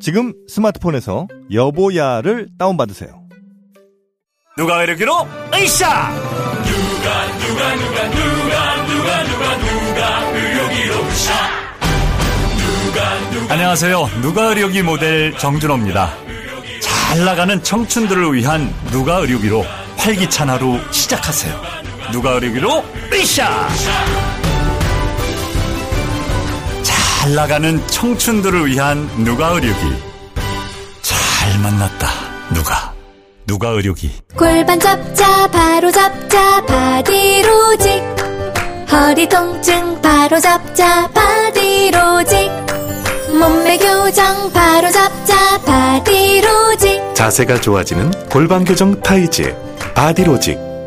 지금 스마트폰에서 여보야를 다운받으세요. 누가 이르기로? 으쌰! 누가 누가 누가 누가 누가 누가 누가 의료기로 으쌰! 누가 누가 안녕하세요. 누가 의료기 모델 정준호입니다. 잘 나가는 청춘들을 위한 누가 의료기로 활기찬 하루 시작하세요. 누가 의료기로? 으쌰 잘 나가는 청춘들을 위한 누가 의료기? 잘 만났다 누가? 누가 의료기? 골반 잡자 바로 잡자 바디로직. 허리 통증 바로 잡자 바디로직. 몸매 교정 바로 잡자 바디로직. 자세가 좋아지는 골반 교정 타이즈 바디로직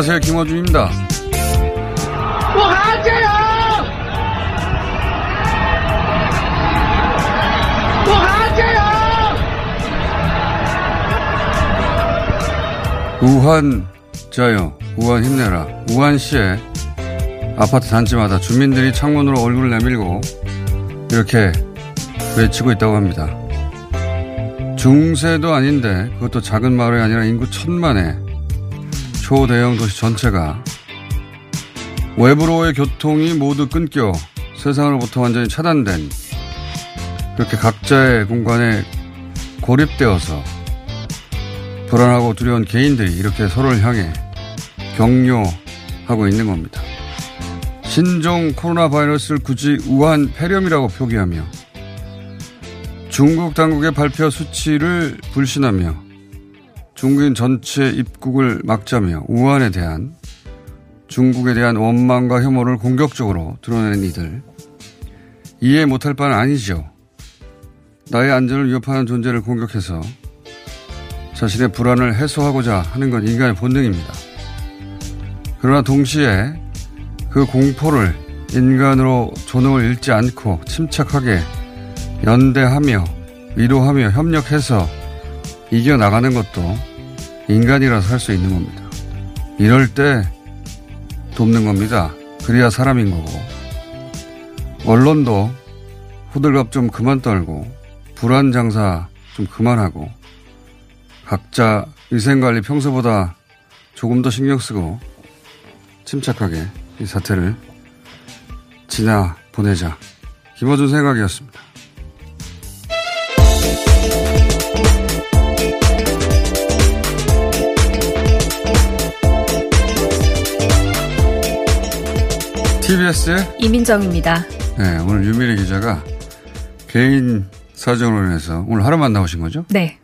안녕하세요. 김호준입니다. 우한 자요. 우한 힘내라. 우한시의 아파트 단지마다 주민들이 창문으로 얼굴을 내밀고 이렇게 외치고 있다고 합니다. 중세도 아닌데 그것도 작은 마을이 아니라 인구 천만의 초대형 도시 전체가 외부로의 교통이 모두 끊겨 세상으로부터 완전히 차단된 그렇게 각자의 공간에 고립되어서 불안하고 두려운 개인들이 이렇게 서로를 향해 격려하고 있는 겁니다. 신종 코로나 바이러스를 굳이 우한 폐렴이라고 표기하며 중국 당국의 발표 수치를 불신하며 중국인 전체 입국을 막자며 우한에 대한 중국에 대한 원망과 혐오를 공격적으로 드러내는 이들 이해 못할 바는 아니죠. 나의 안전을 위협하는 존재를 공격해서 자신의 불안을 해소하고자 하는 건 인간의 본능입니다. 그러나 동시에 그 공포를 인간으로 존엄을 잃지 않고 침착하게 연대하며 위로하며 협력해서 이겨나가는 것도 인간이라서 할 수 있는 겁니다. 이럴 때 돕는 겁니다. 그래야 사람인 거고. 언론도 호들갑 좀 그만 떨고 불안 장사 좀 그만하고 각자 위생관리 평소보다 조금 더 신경 쓰고 침착하게 이 사태를 지나 보내자. 김어준 생각이었습니다. TBS의 이민정입니다. 네, 오늘 유미래 기자가 개인 사정으로 인해서 오늘 하루만 나오신 거죠? 네.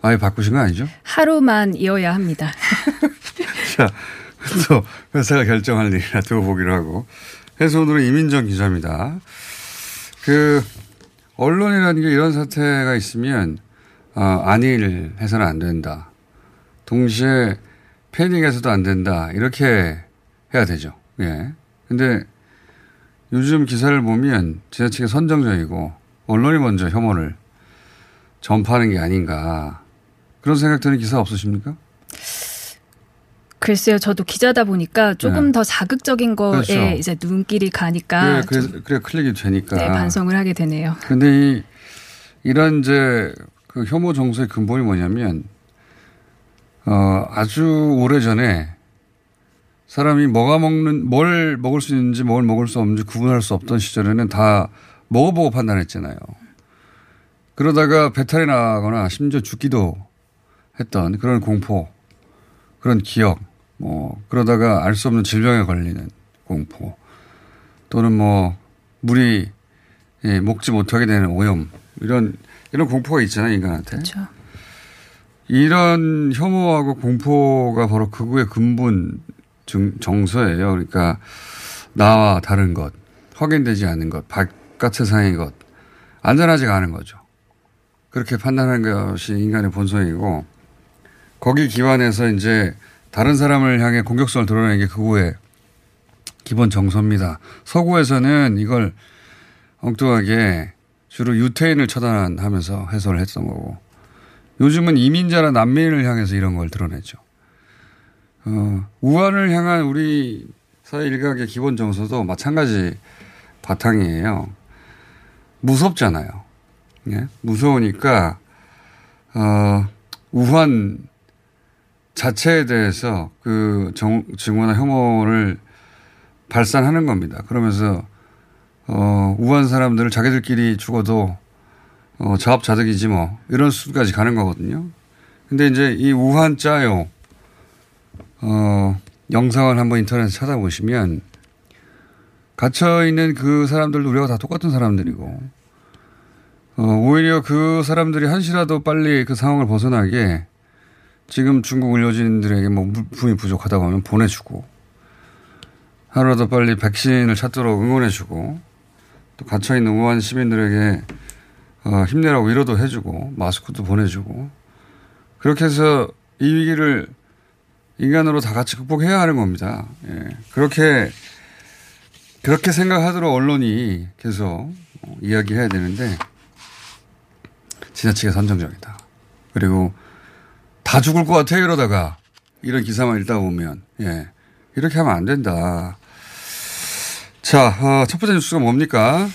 아예 바꾸신 거 아니죠? 하루만 이어야 합니다. 자, 또 회사가 결정할 일이라 두고 보기로 하고. 해서 오늘은 이민정 기자입니다. 그, 언론이라는 게 이런 사태가 있으면 어, 안일 해서는 안 된다. 동시에 패닉해서도 안 된다. 이렇게 해야 되죠. 예. 근데 요즘 기사를 보면 지나치게 선정적이고 언론이 먼저 혐오를 전파하는 게 아닌가. 그런 생각 드는 기사 없으십니까? 글쎄요, 저도 기자다 보니까 조금 네. 더 자극적인 거에 그렇죠. 이제 눈길이 가니까 그래, 좀, 그래, 그래 클릭이 되니까. 네, 반성을 하게 되네요. 근데 이, 이런 이제 그 혐오 정서의 근본이 뭐냐면, 어, 아주 오래 전에 사람이 뭐가 먹는, 뭘 먹을 수 있는지 뭘 먹을 수 없는지 구분할 수 없던 시절에는 다 먹어보고 판단했잖아요. 그러다가 배탈이 나거나 심지어 죽기도 했던 그런 공포, 그런 기억, 뭐, 그러다가 알 수 없는 질병에 걸리는 공포, 또는 뭐, 물이 예, 먹지 못하게 되는 오염, 이런, 이런 공포가 있잖아요, 인간한테. 그렇죠. 이런 혐오하고 공포가 바로 극우의 근본 증, 정서예요. 그러니까 나와 다른 것, 확인되지 않은 것, 바깥 세상의 것, 안전하지가 않은 거죠. 그렇게 판단하는 것이 인간의 본성이고 거기 기반해서 이제 다른 사람을 향해 공격성을 드러내는 게 극우의 기본 정서입니다. 서구에서는 이걸 엉뚱하게 주로 유태인을 처단하면서 해설을 했던 거고 요즘은 이민자나 난민을 향해서 이런 걸 드러내죠. 어, 우한을 향한 우리 사회 일각의 기본 정서도 마찬가지 바탕이에요. 무섭잖아요. 예? 무서우니까, 어, 우한 자체에 대해서 그 정, 증오나 혐오를 발산하는 겁니다. 그러면서, 어, 우한 사람들을 자기들끼리 죽어도, 어, 자업자득이지 뭐, 이런 수까지 가는 거거든요. 근데 이제 이 우한 짜요, 어, 영상을 한번 인터넷에 찾아보시면, 갇혀있는 그 사람들도 우리가 다 똑같은 사람들이고, 어, 오히려 그 사람들이 한시라도 빨리 그 상황을 벗어나게 지금 중국 의료진들에게 뭐 물품이 부족하다고 하면 보내주고 하루라도 빨리 백신을 찾도록 응원해주고 또 갇혀있는 우한 시민들에게 어, 힘내라고 위로도 해주고 마스크도 보내주고 그렇게 해서 이 위기를 인간으로 다 같이 극복해야 하는 겁니다. 예. 그렇게 그렇게 생각하도록 언론이 계속 어, 이야기해야 되는데 지나치게 선정적이다. 그리고 다 죽을 것 같아 이러다가 이런 기사만 읽다 보면 예 이렇게 하면 안 된다. 자, 어, 첫 번째 뉴스가 뭡니까?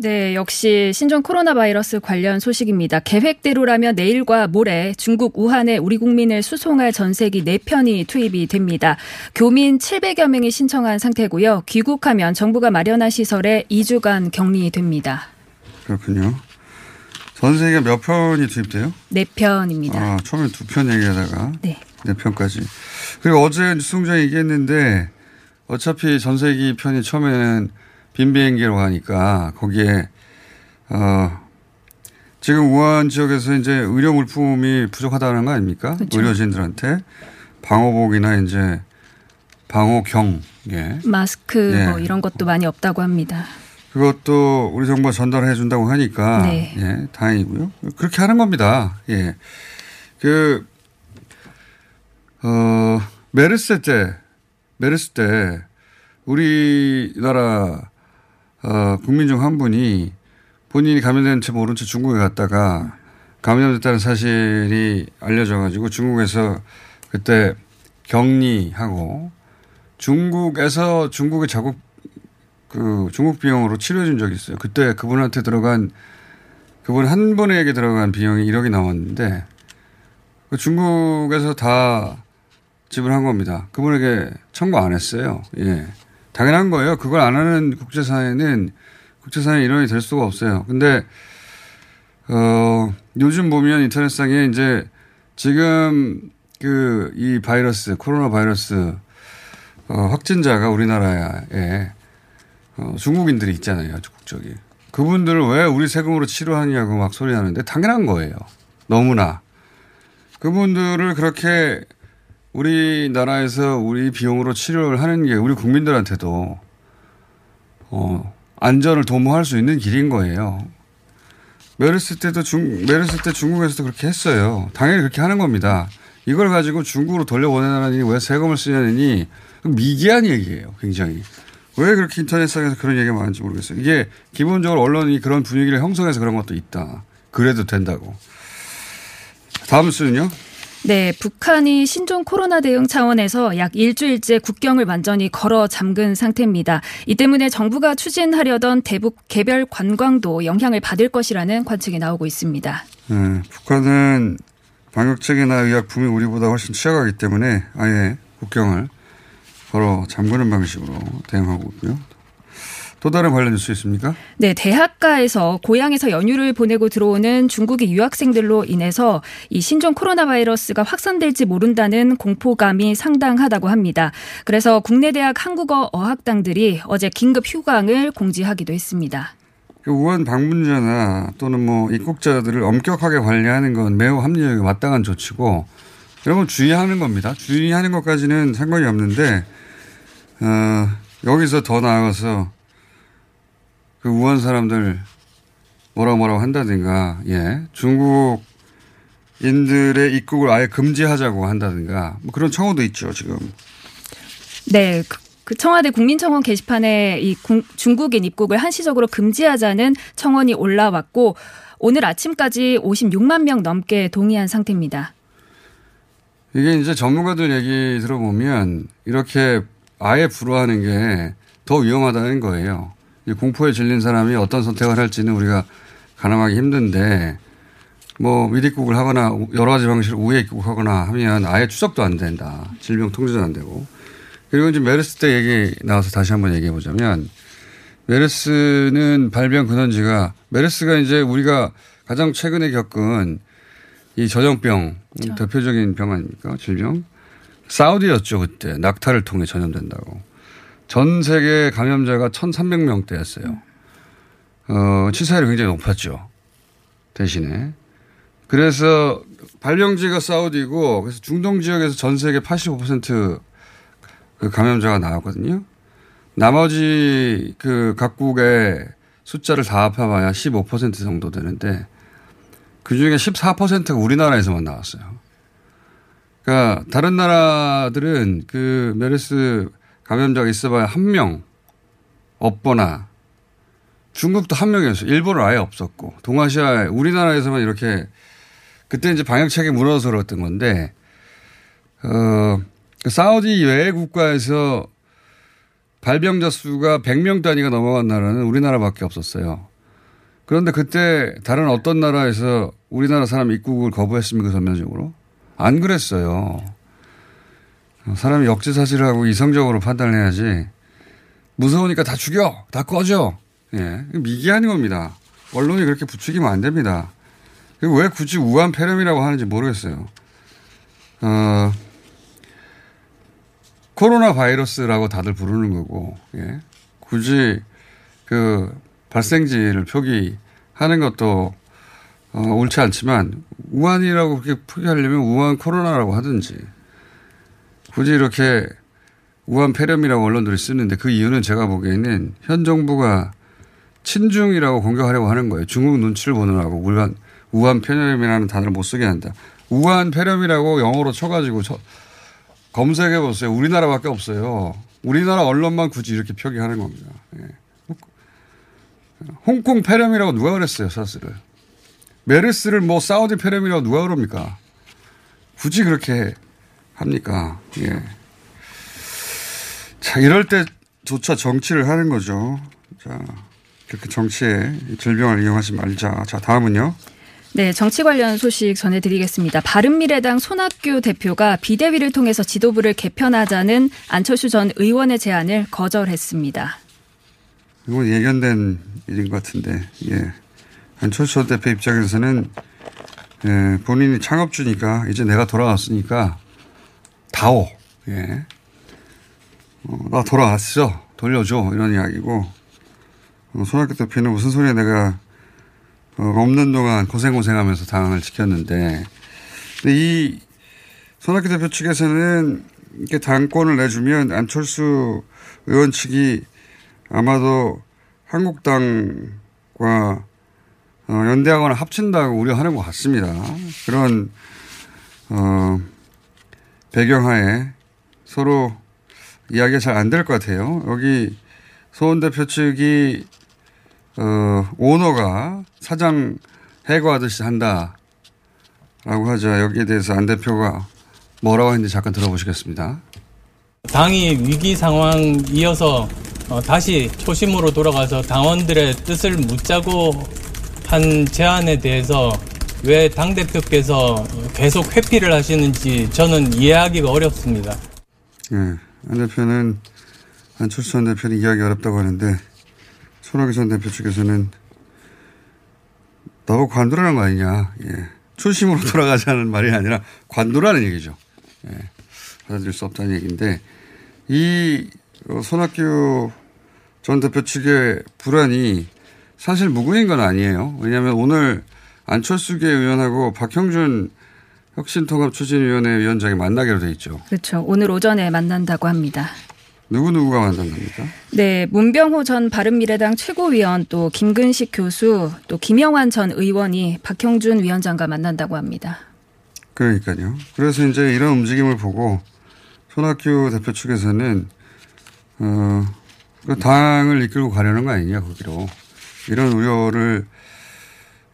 네, 역시 신종 코로나 바이러스 관련 소식입니다. 계획대로라면 내일과 모레 중국 우한에 우리 국민을 수송할 전세기 4편이 투입이 됩니다. 교민 700여 명이 신청한 상태고요. 귀국하면 정부가 마련한 시설에 2주간 격리됩니다. 그렇군요. 전세기가 몇 편이 투입돼요? 4편입니다. 아, 처음에 두편 얘기하다가 네. 네 편까지. 그리고 어제 뉴스공장 얘기했는데 어차피 전세기 편이 처음에는 빈 비행기로 가니까 거기에 어 지금 우한 지역에서 이제 의료 물품이 부족하다는 거 아닙니까? 그렇죠. 의료진들한테 방호복이나 이제 방호경 예. 마스크 예. 뭐 이런 것도 많이 없다고 합니다. 그것도 우리 정부가 전달해 준다고 하니까 네. 예, 다행이고요. 그렇게 하는 겁니다. 예. 그 어, 메르스 때 메르스 때 우리나라 어, 국민 중 한 분이 본인이 감염된 채 모른 채 중국에 갔다가 감염됐다는 사실이 알려져 가지고 중국에서 그때 격리하고 중국에서 중국의 자국 그 중국 비용으로 치료해 준 적이 있어요. 그때 그분한테 들어간 그분 한 분에게 들어간 비용이 1억이 나왔는데 그 중국에서 다 지불한 겁니다. 그분에게 청구 안 했어요. 예. 당연한 거예요. 그걸 안 하는 국제사회는 국제사회 일원이 될 수가 없어요. 근데 어 요즘 보면 인터넷상에 이제 지금 그 이 바이러스 코로나 바이러스 어, 확진자가 우리나라에 어, 중국인들이 있잖아요. 국적이. 그분들을 왜 우리 세금으로 치료하냐고 막 소리하는데 당연한 거예요. 너무나. 그분들을 그렇게 우리나라에서 우리 비용으로 치료를 하는 게 우리 국민들한테도 어, 안전을 도모할 수 있는 길인 거예요. 메르스 때도 중, 메르스 때 중국에서도 그렇게 했어요. 당연히 그렇게 하는 겁니다. 이걸 가지고 중국으로 돌려보내라니 왜 세금을 쓰냐니 미개한 얘기예요. 굉장히. 왜 그렇게 인터넷상에서 그런 얘기가 많은지 모르겠어요. 이게 기본적으로 언론이 그런 분위기를 형성해서 그런 것도 있다. 그래도 된다고. 다음 수는요? 네, 북한이 신종 코로나 대응 차원에서 약 일주일째 국경을 완전히 걸어 잠근 상태입니다. 이 때문에 정부가 추진하려던 대북 개별 관광도 영향을 받을 것이라는 관측이 나오고 있습니다. 네, 북한은 방역책이나 의약품이 우리보다 훨씬 취약하기 때문에 아예 국경을 걸어 잠그는 방식으로 대응하고 있고요. 또 다른 관련 뉴스 있습니까? 네, 대학가에서 고향에서 연휴를 보내고 들어오는 중국의 유학생들로 인해서 이 신종 코로나 바이러스가 확산될지 모른다는 공포감이 상당하다고 합니다. 그래서 국내 대학 한국어 어학당들이 어제 긴급 휴강을 공지하기도 했습니다. 그 우한 방문자나 또는 뭐 입국자들을 엄격하게 관리하는 건 매우 합리적이고 마땅한 조치고 건 주의하는 겁니다. 주의하는 것까지는 상관이 없는데 어, 여기서 더 나아가서 그 우한 사람들 뭐라 뭐라고 한다든가, 예. 중국인들의 입국을 아예 금지하자고 한다든가, 뭐 그런 청원도 있죠, 지금. 네. 그, 그 청와대 국민청원 게시판에 이 중국인 입국을 한시적으로 금지하자는 청원이 올라왔고, 오늘 아침까지 56만 명 넘게 동의한 상태입니다. 이게 이제 전문가들 얘기 들어보면 이렇게 아예 불허하는 게 더 위험하다는 거예요. 공포에 질린 사람이 어떤 선택을 할지는 우리가 가늠하기 힘든데 뭐 미입국을 하거나 여러 가지 방식으로 우회 입국하거나 하면 아예 추적도 안 된다. 질병 통제도 안 되고. 그리고 이제 메르스 때 얘기 나와서 다시 한번 얘기해 보자면 메르스는 발병 근원지가 메르스가 이제 우리가 가장 최근에 겪은 이 전염병 그렇죠. 대표적인 병 아닙니까? 질병. 사우디였죠 그때 낙타를 통해 전염된다고. 전 세계 감염자가 1,300명대였어요. 어, 치사율이 굉장히 높았죠. 대신에. 그래서 발병지가 사우디고 그래서 중동 지역에서 전 세계 85%그 감염자가 나왔거든요. 나머지 그 각국의 숫자를 다 합해봐야 15% 정도 되는데 그 중에 14%가 우리나라에서만 나왔어요. 그러니까 다른 나라들은 그 메르스 감염자가 있어봐야 한 명 없거나 중국도 한 명이었어요. 일본은 아예 없었고 동아시아 우리나라에서만 이렇게 그때 이제 방역책이 무너져서 그랬던 건데 어 사우디 외의 국가에서 발병자 수가 100명 단위가 넘어간 나라는 우리나라밖에 없었어요. 그런데 그때 다른 어떤 나라에서 우리나라 사람 입국을 거부했습니까 전면적으로? 안 그랬어요. 사람이 역지사지를 하고 이성적으로 판단을 해야지. 무서우니까 다 죽여. 다 꺼져. 예. 미개한 겁니다. 언론이 그렇게 부추기면 안 됩니다. 왜 굳이 우한 폐렴이라고 하는지 모르겠어요. 어, 코로나 바이러스라고 다들 부르는 거고 예. 굳이 그 발생지를 표기하는 것도 어, 옳지 않지만 우한이라고 그렇게 표기하려면 우한 코로나라고 하든지 굳이 이렇게 우한 폐렴이라고 언론들이 쓰는데 그 이유는 제가 보기에는 현 정부가 친중이라고 공격하려고 하는 거예요. 중국 눈치를 보느라고 우한, 우한 폐렴이라는 단어를 못 쓰게 한다. 우한 폐렴이라고 영어로 쳐가지고 쳐, 검색해 보세요. 우리나라밖에 없어요. 우리나라 언론만 굳이 이렇게 표기하는 겁니다. 예. 홍콩 폐렴이라고 누가 그랬어요, 사스를. 메르스를 뭐 사우디 폐렴이라고 누가 그럽니까? 굳이 그렇게 합니까? 예. 자, 이럴 때조차 정치를 하는 거죠. 자, 그렇게 정치에 질병을 이용하지 말자. 자, 다음은요. 네, 정치 관련 소식 전해드리겠습니다. 바른미래당 손학규 대표가 비대위를 통해서 지도부를 개편하자는 안철수 전 의원의 제안을 거절했습니다. 이건 예견된 일인 것 같은데, 예. 안철수 대표 입장에서는 예, 본인이 창업주니까 이제 내가 돌아왔으니까 다오. 예. 어, 나 돌아왔어. 돌려줘. 이런 이야기고. 어, 손학규 대표는 무슨 소리야 내가 어, 없는 동안 고생고생하면서 당을 지켰는데. 근데 이 손학규 대표 측에서는 이렇게 당권을 내주면 안철수 의원 측이 아마도 한국당과 어, 연대하거나 합친다고 우려하는 것 같습니다. 그런 어, 배경하에 서로 이야기가 잘 안 될 것 같아요. 여기 소원 대표 측이 어, 오너가 사장 해고하듯이 한다라고 하자 여기에 대해서 안 대표가 뭐라고 했는지 잠깐 들어보시겠습니다. 당이 위기 상황이어서 어, 다시 초심으로 돌아가서 당원들의 뜻을 묻자고 한 제안에 대해서 왜 당대표께서 계속 회피를 하시는지 저는 이해하기가 어렵습니다. 예, 안 대표는 안철수 전 대표는 이해하기 어렵다고 하는데 손학규 전 대표 측에서는 나보고 관두라는 거 아니냐. 예. 초심으로 돌아가자는 말이 아니라 관두라는 얘기죠. 예. 받아들일 수 없다는 얘기인데 이 어, 손학규 전 대표 측의 불안이 사실 무근인 건 아니에요. 왜냐하면 오늘 안철수계 의원하고 박형준 혁신통합 추진위원회 위원장이 만나기로 돼 있죠. 그렇죠. 오늘 오전에 만난다고 합니다. 누구누구가 만난답니까? 네, 문병호 전 바른미래당 최고위원 또 김근식 교수 또 김영환 전 의원이 박형준 위원장과 만난다고 합니다. 그러니까요. 그래서 이제 이런 움직임을 보고 손학규 대표 측에서는 어, 그 당을 이끌고 가려는 거 아니냐 거기로 이런 우려를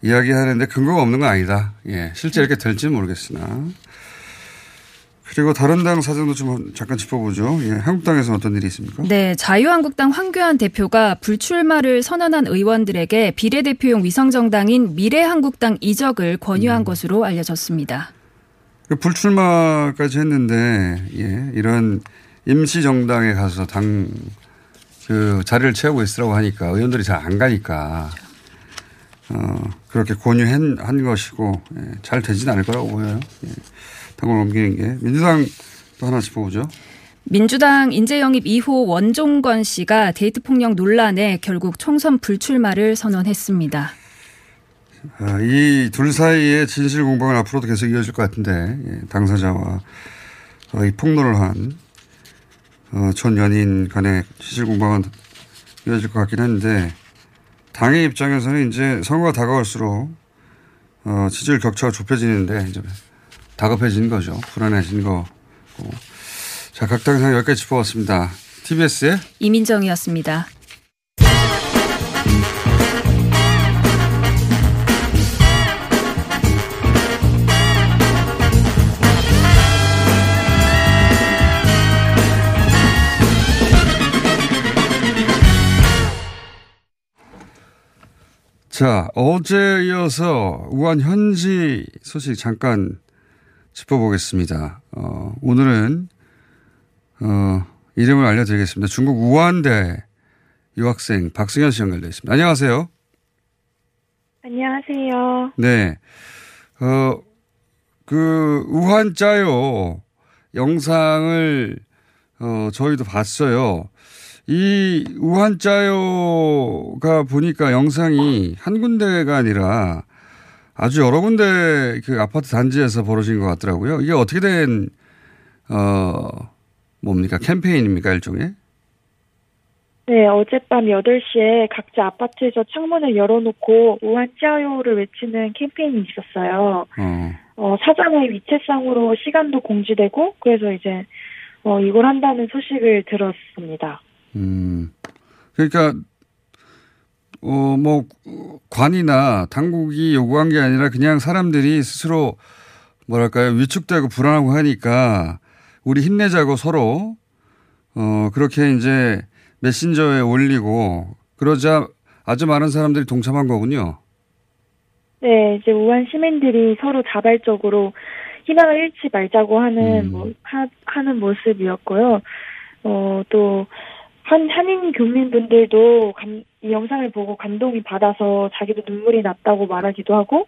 이야기하는데 근거가 없는 건 아니다. 예, 실제 이렇게 될지는 모르겠으나 그리고 다른 당 사정도 좀 잠깐 짚어보죠. 예, 한국당에서 어떤 일이 있습니까? 네, 자유한국당 황교안 대표가 불출마를 선언한 의원들에게 비례대표용 위성정당인 미래한국당 이적을 권유한 음. 것으로 알려졌습니다. 그 불출마까지 했는데 예, 이런 임시 정당에 가서 당 그 자리를 채우고 있으라고 하니까 의원들이 잘 안 가니까 어, 그렇게 권유한 한 것이고 예, 잘 되진 않을 거라고 보여요. 예. 당을 옮기는 게 민주당 또 하나 짚어보죠. 민주당 인재영입 2호 원종건 씨가 데이트 폭력 논란에 결국 총선 불출마를 선언했습니다. 아, 이둘 사이의 진실 공방은 앞으로도 계속 이어질 것 같은데 예, 당사자와 어, 이 폭로를 한 어, 전 연인 간의 진실 공방은 이어질 것 같긴 한데 당의 입장에서는 이제 선거가 다가올수록 어, 지지율 격차가 좁혀지는데 이제 다급해진 거죠. 불안해진 거고. 자, 각 당상 여기까지 짚어봤습니다. TBS의 이민정이었습니다. 자, 어제 이어서 우한 현지 소식 잠깐 짚어보겠습니다. 어, 오늘은, 어, 이름을 알려드리겠습니다. 중국 우한대 유학생 박승현 씨 연결되어 있습니다. 안녕하세요. 안녕하세요. 네. 어, 그, 우한자요 영상을, 어, 저희도 봤어요. 이 우한자요가 보니까 영상이 한 군데가 아니라 아주 여러 군데 그 아파트 단지에서 벌어진 것 같더라고요. 이게 어떻게 된, 어, 뭡니까? 캠페인입니까? 일종의? 네, 어젯밤 8시에 각자 아파트에서 창문을 열어놓고 우한짜요를 외치는 캠페인이 있었어요. 어. 어, 사전에 위챗상으로 시간도 공지되고, 그래서 이제, 어, 이걸 한다는 소식을 들었습니다. 음. 그러니까 어, 뭐, 관이나 당국이 요구한 게 아니라 그냥 사람들이 스스로 뭐랄까요, 위축되고 불안하고 하니까 우리 힘내자고 서로, 어, 그렇게 이제 메신저에 올리고 그러자 아주 많은 사람들이 동참한 거군요. 네, 이제 우한 시민들이 서로 자발적으로 희망을 잃지 말자고 하는, 음. 뭐, 하, 하는 모습이었고요. 어, 또, 한, 한인 교민분들도 감, 이 영상을 보고 감동이 받아서 자기도 눈물이 났다고 말하기도 하고,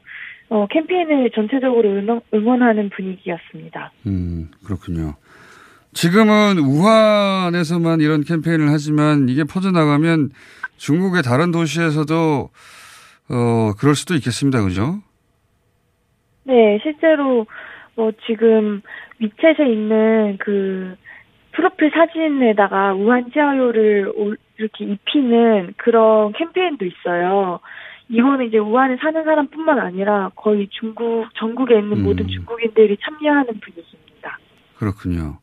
어, 캠페인을 전체적으로 응원, 응원 하는 분위기였습니다. 음, 그렇군요. 지금은 우한에서만 이런 캠페인을 하지만 이게 퍼져나가면 중국의 다른 도시에서도 어, 그럴 수도 있겠습니다. 그죠? 네, 실제로 뭐 지금 위챗에 있는 그 프로필 사진에다가 우한 지하요를 이렇게 입히는 그런 캠페인도 있어요. 이거는 이제 우한에 사는 사람뿐만 아니라 거의 중국 전국에 있는 음. 모든 중국인들이 참여하는 분위기입니다. 그렇군요.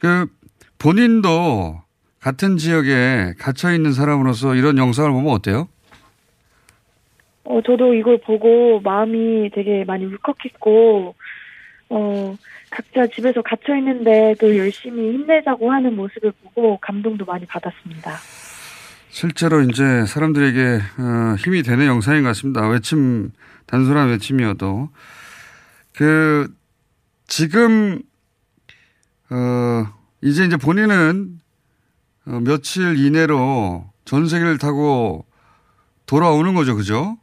그 본인도 같은 지역에 갇혀 있는 사람으로서 이런 영상을 보면 어때요? 어, 저도 이걸 보고 마음이 되게 많이 울컥했고, 어, 각자 집에서 갇혀 있는데 또 열심히 힘내자고 하는 모습을 보고 감동도 많이 받았습니다. 실제로 이제 사람들에게 어, 힘이 되는 영상인 것 같습니다. 외침 단순한 외침이어도 그 지금 어 이제 이제 본인은 어, 며칠 이내로 전세기를 타고 돌아오는 거죠, 그죠?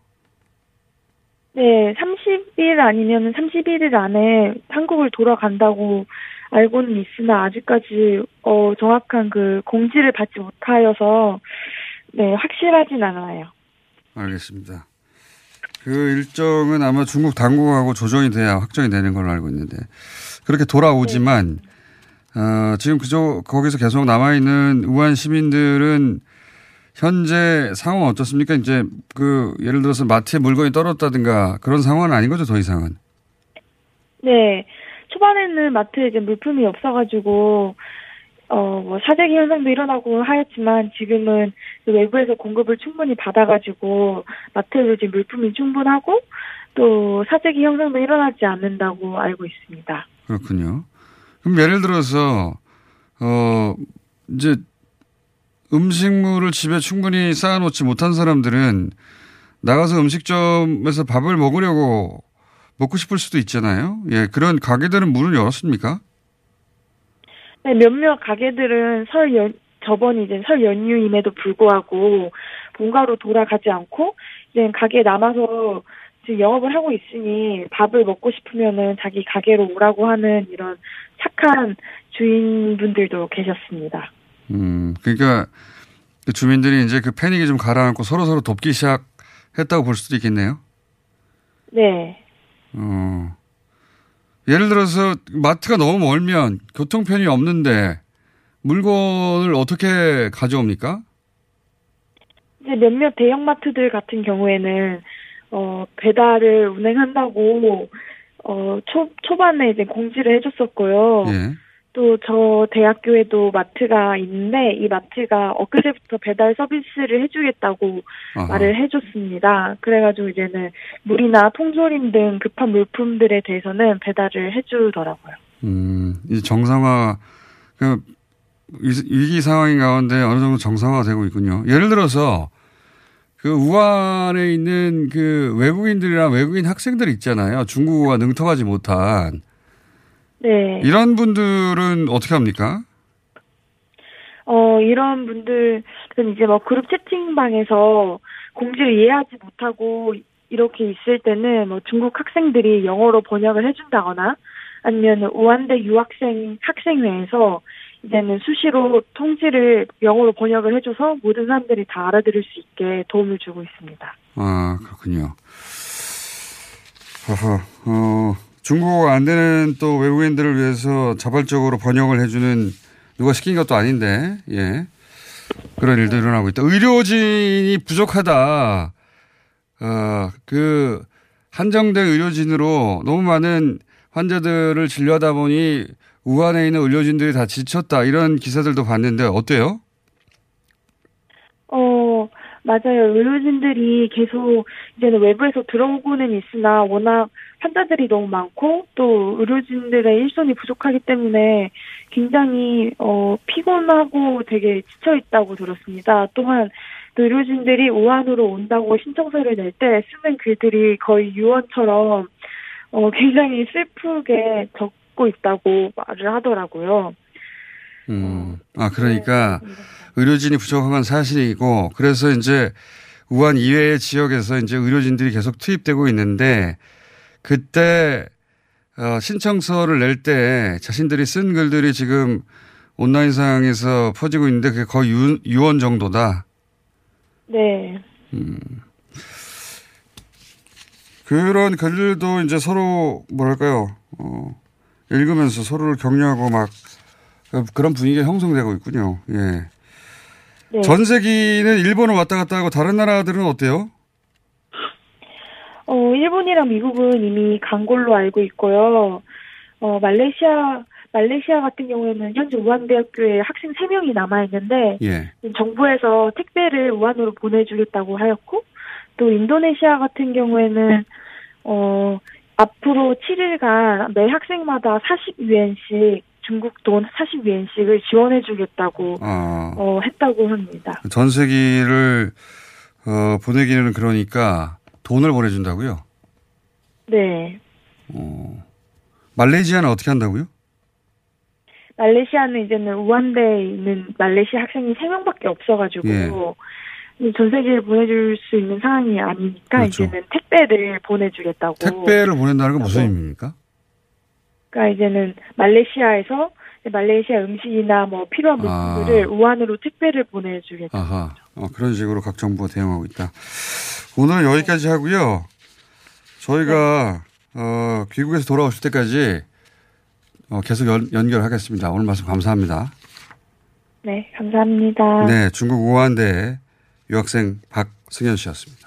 네, 30일 아니면 31일 안에 한국을 돌아간다고 알고는 있으나 아직까지 어, 정확한 그 공지를 받지 못하여서 네, 확실하진 않아요. 알겠습니다. 그 일정은 아마 중국 당국하고 조정이 돼야 확정이 되는 걸로 알고 있는데 그렇게 돌아오지만 어, 지금 그저 거기서 계속 남아 있는 우한 시민들은 현재 상황 어떻습니까? 이제 그 예를 들어서 마트에 물건이 떨어졌다든가 그런 상황은 아닌 거죠, 더 이상은. 네, 초반에는 마트에 이제 물품이 없어가지고 어, 뭐 사재기 현상도 일어나고 하였지만 지금은 그 외부에서 공급을 충분히 받아가지고 마트에도 지금 물품이 충분하고 또 사재기 현상도 일어나지 않는다고 알고 있습니다. 그렇군요. 그럼 예를 들어서 어 이제 음식물을 집에 충분히 쌓아놓지 못한 사람들은 나가서 음식점에서 밥을 먹으려고 먹고 싶을 수도 있잖아요. 예, 그런 가게들은 문을 열었습니까? 네, 몇몇 가게들은 설 연, 저번 이제 설 연휴임에도 불구하고 본가로 돌아가지 않고 이제 가게에 남아서 지금 영업을 하고 있으니 밥을 먹고 싶으면은 자기 가게로 오라고 하는 이런 착한 주인분들도 계셨습니다. 음, 그러니까 그 주민들이 이제 그 패닉이 좀 가라앉고 서로 서로 돕기 시작했다고 볼 수도 있겠네요. 네. 어. 예를 들어서 마트가 너무 멀면 교통편이 없는데 물건을 어떻게 가져옵니까? 이제 몇몇 대형마트들 같은 경우에는 어 배달을 운행한다고 어 초 초반에 이제 공지를 해줬었고요. 예. 또 저 대학교에도 마트가 있는데 이 마트가 엊그제부터 배달 서비스를 해주겠다고 아하. 말을 해줬습니다. 그래가지고 이제는 물이나 통조림 등 급한 물품들에 대해서는 배달을 해주더라고요. 음, 이 정상화, 그, 위- 위기 상황인 가운데 어느 정도 정상화가 되고 있군요. 예를 들어서, 그 우한에 있는 그 외국인들이나 외국인 학생들 있잖아요. 중국어가 능통하지 못한. 네. 이런 분들은 어떻게 합니까? 어, 이런 분들은 이제 뭐 그룹 채팅방에서 공지를 이해하지 못하고 이렇게 있을 때는 뭐 중국 학생들이 영어로 번역을 해준다거나 아니면 우한대 유학생 학생회에서 이제는 수시로 통지를 영어로 번역을 해줘서 모든 사람들이 다 알아들을 수 있게 도움을 주고 있습니다. 아, 그렇군요. 어허, 어, 중국어가 안 되는 또 외국인들을 위해서 자발적으로 번역을 해주는 누가 시킨 것도 아닌데, 예. 그런 일도 일어나고 있다. 의료진이 부족하다. 어, 그, 한정된 의료진으로 너무 많은 환자들을 진료하다 보니 우한에 있는 의료진들이 다 지쳤다. 이런 기사들도 봤는데 어때요? 어, 맞아요. 의료진들이 계속 이제는 외부에서 들어오고는 있으나 워낙 환자들이 너무 많고 또 의료진들의 일손이 부족하기 때문에 굉장히 어 피곤하고 되게 지쳐 있다고 들었습니다. 또한 또 의료진들이 우한으로 온다고 신청서를 낼 때 쓰는 글들이 거의 유언처럼 어 굉장히 슬프게 적고 있다고 말을 하더라고요. 음. 아, 그러니까 의료진이 부족한 건 사실이고 그래서 이제 우한 이외의 지역에서 이제 의료진들이 계속 투입되고 있는데 그때 어, 신청서를 낼 때 자신들이 쓴 글들이 지금 온라인상에서 퍼지고 있는데 그게 거의 유, 유언 정도다. 네. 음. 그런 글들도 이제 서로 뭐랄까요, 어, 읽으면서 서로를 격려하고 막 그런 분위기가 형성되고 있군요. 예. 네. 전세기는 일본을 왔다 갔다 하고 다른 나라들은 어때요? 어, 일본이랑 미국은 이미 간 걸로 알고 있고요. 어, 말레이시아, 말레이시아 같은 경우에는 현재 우한대학교에 학생 3명이 남아있는데, 예. 정부에서 택배를 우한으로 보내주겠다고 하였고, 또 인도네시아 같은 경우에는, 어, 앞으로 7일간 매 학생마다 40위엔씩, 중국 돈 40위엔씩을 지원해주겠다고, 어, 어, 했다고 합니다. 전세기를 어, 보내기는 그러니까 돈을 보내준다고요? 네. 어, 말레이시아는 어떻게 한다고요? 말레이시아는 이제는 우한대에 있는 말레이시아 학생이 3명밖에 없어가지고, 예. 이 전세기를 보내줄 수 있는 상황이 아니니까 그렇죠. 이제는 택배를 보내주겠다고. 택배를 보낸다는 건 무슨 의미입니까? 그러니까 이제는 말레이시아에서 말레이시아 음식이나 뭐 필요한 아. 물품들을 우한으로 택배를 보내주겠다. 아하. 어, 그런 식으로 각 정부가 대응하고 있다. 오늘은 여기까지 하고요. 저희가 어, 귀국에서 돌아오실 때까지 어, 계속 연, 연결하겠습니다. 오늘 말씀 감사합니다. 네, 감사합니다. 네, 중국 우한대 유학생 박승현 씨였습니다.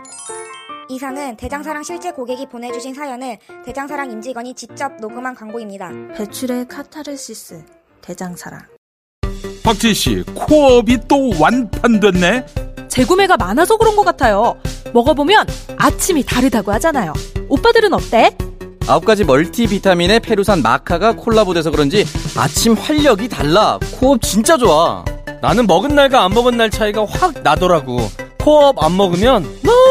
이상은 대장사랑 실제 고객이 보내주신 사연을 대장사랑 임직원이 직접 녹음한 광고입니다. 배출의 카타르시스 대장사랑 박지희 씨, 코업이 또 완판됐네? 재구매가 많아서 그런 것 같아요. 먹어보면 아침이 다르다고 하잖아요. 오빠들은 어때? 아홉 가지 멀티비타민에 페루산 마카가 콜라보돼서 그런지 아침 활력이 달라. 코업 진짜 좋아. 나는 먹은 날과 안 먹은 날 차이가 확 나더라고. 코업 안 먹으면 너무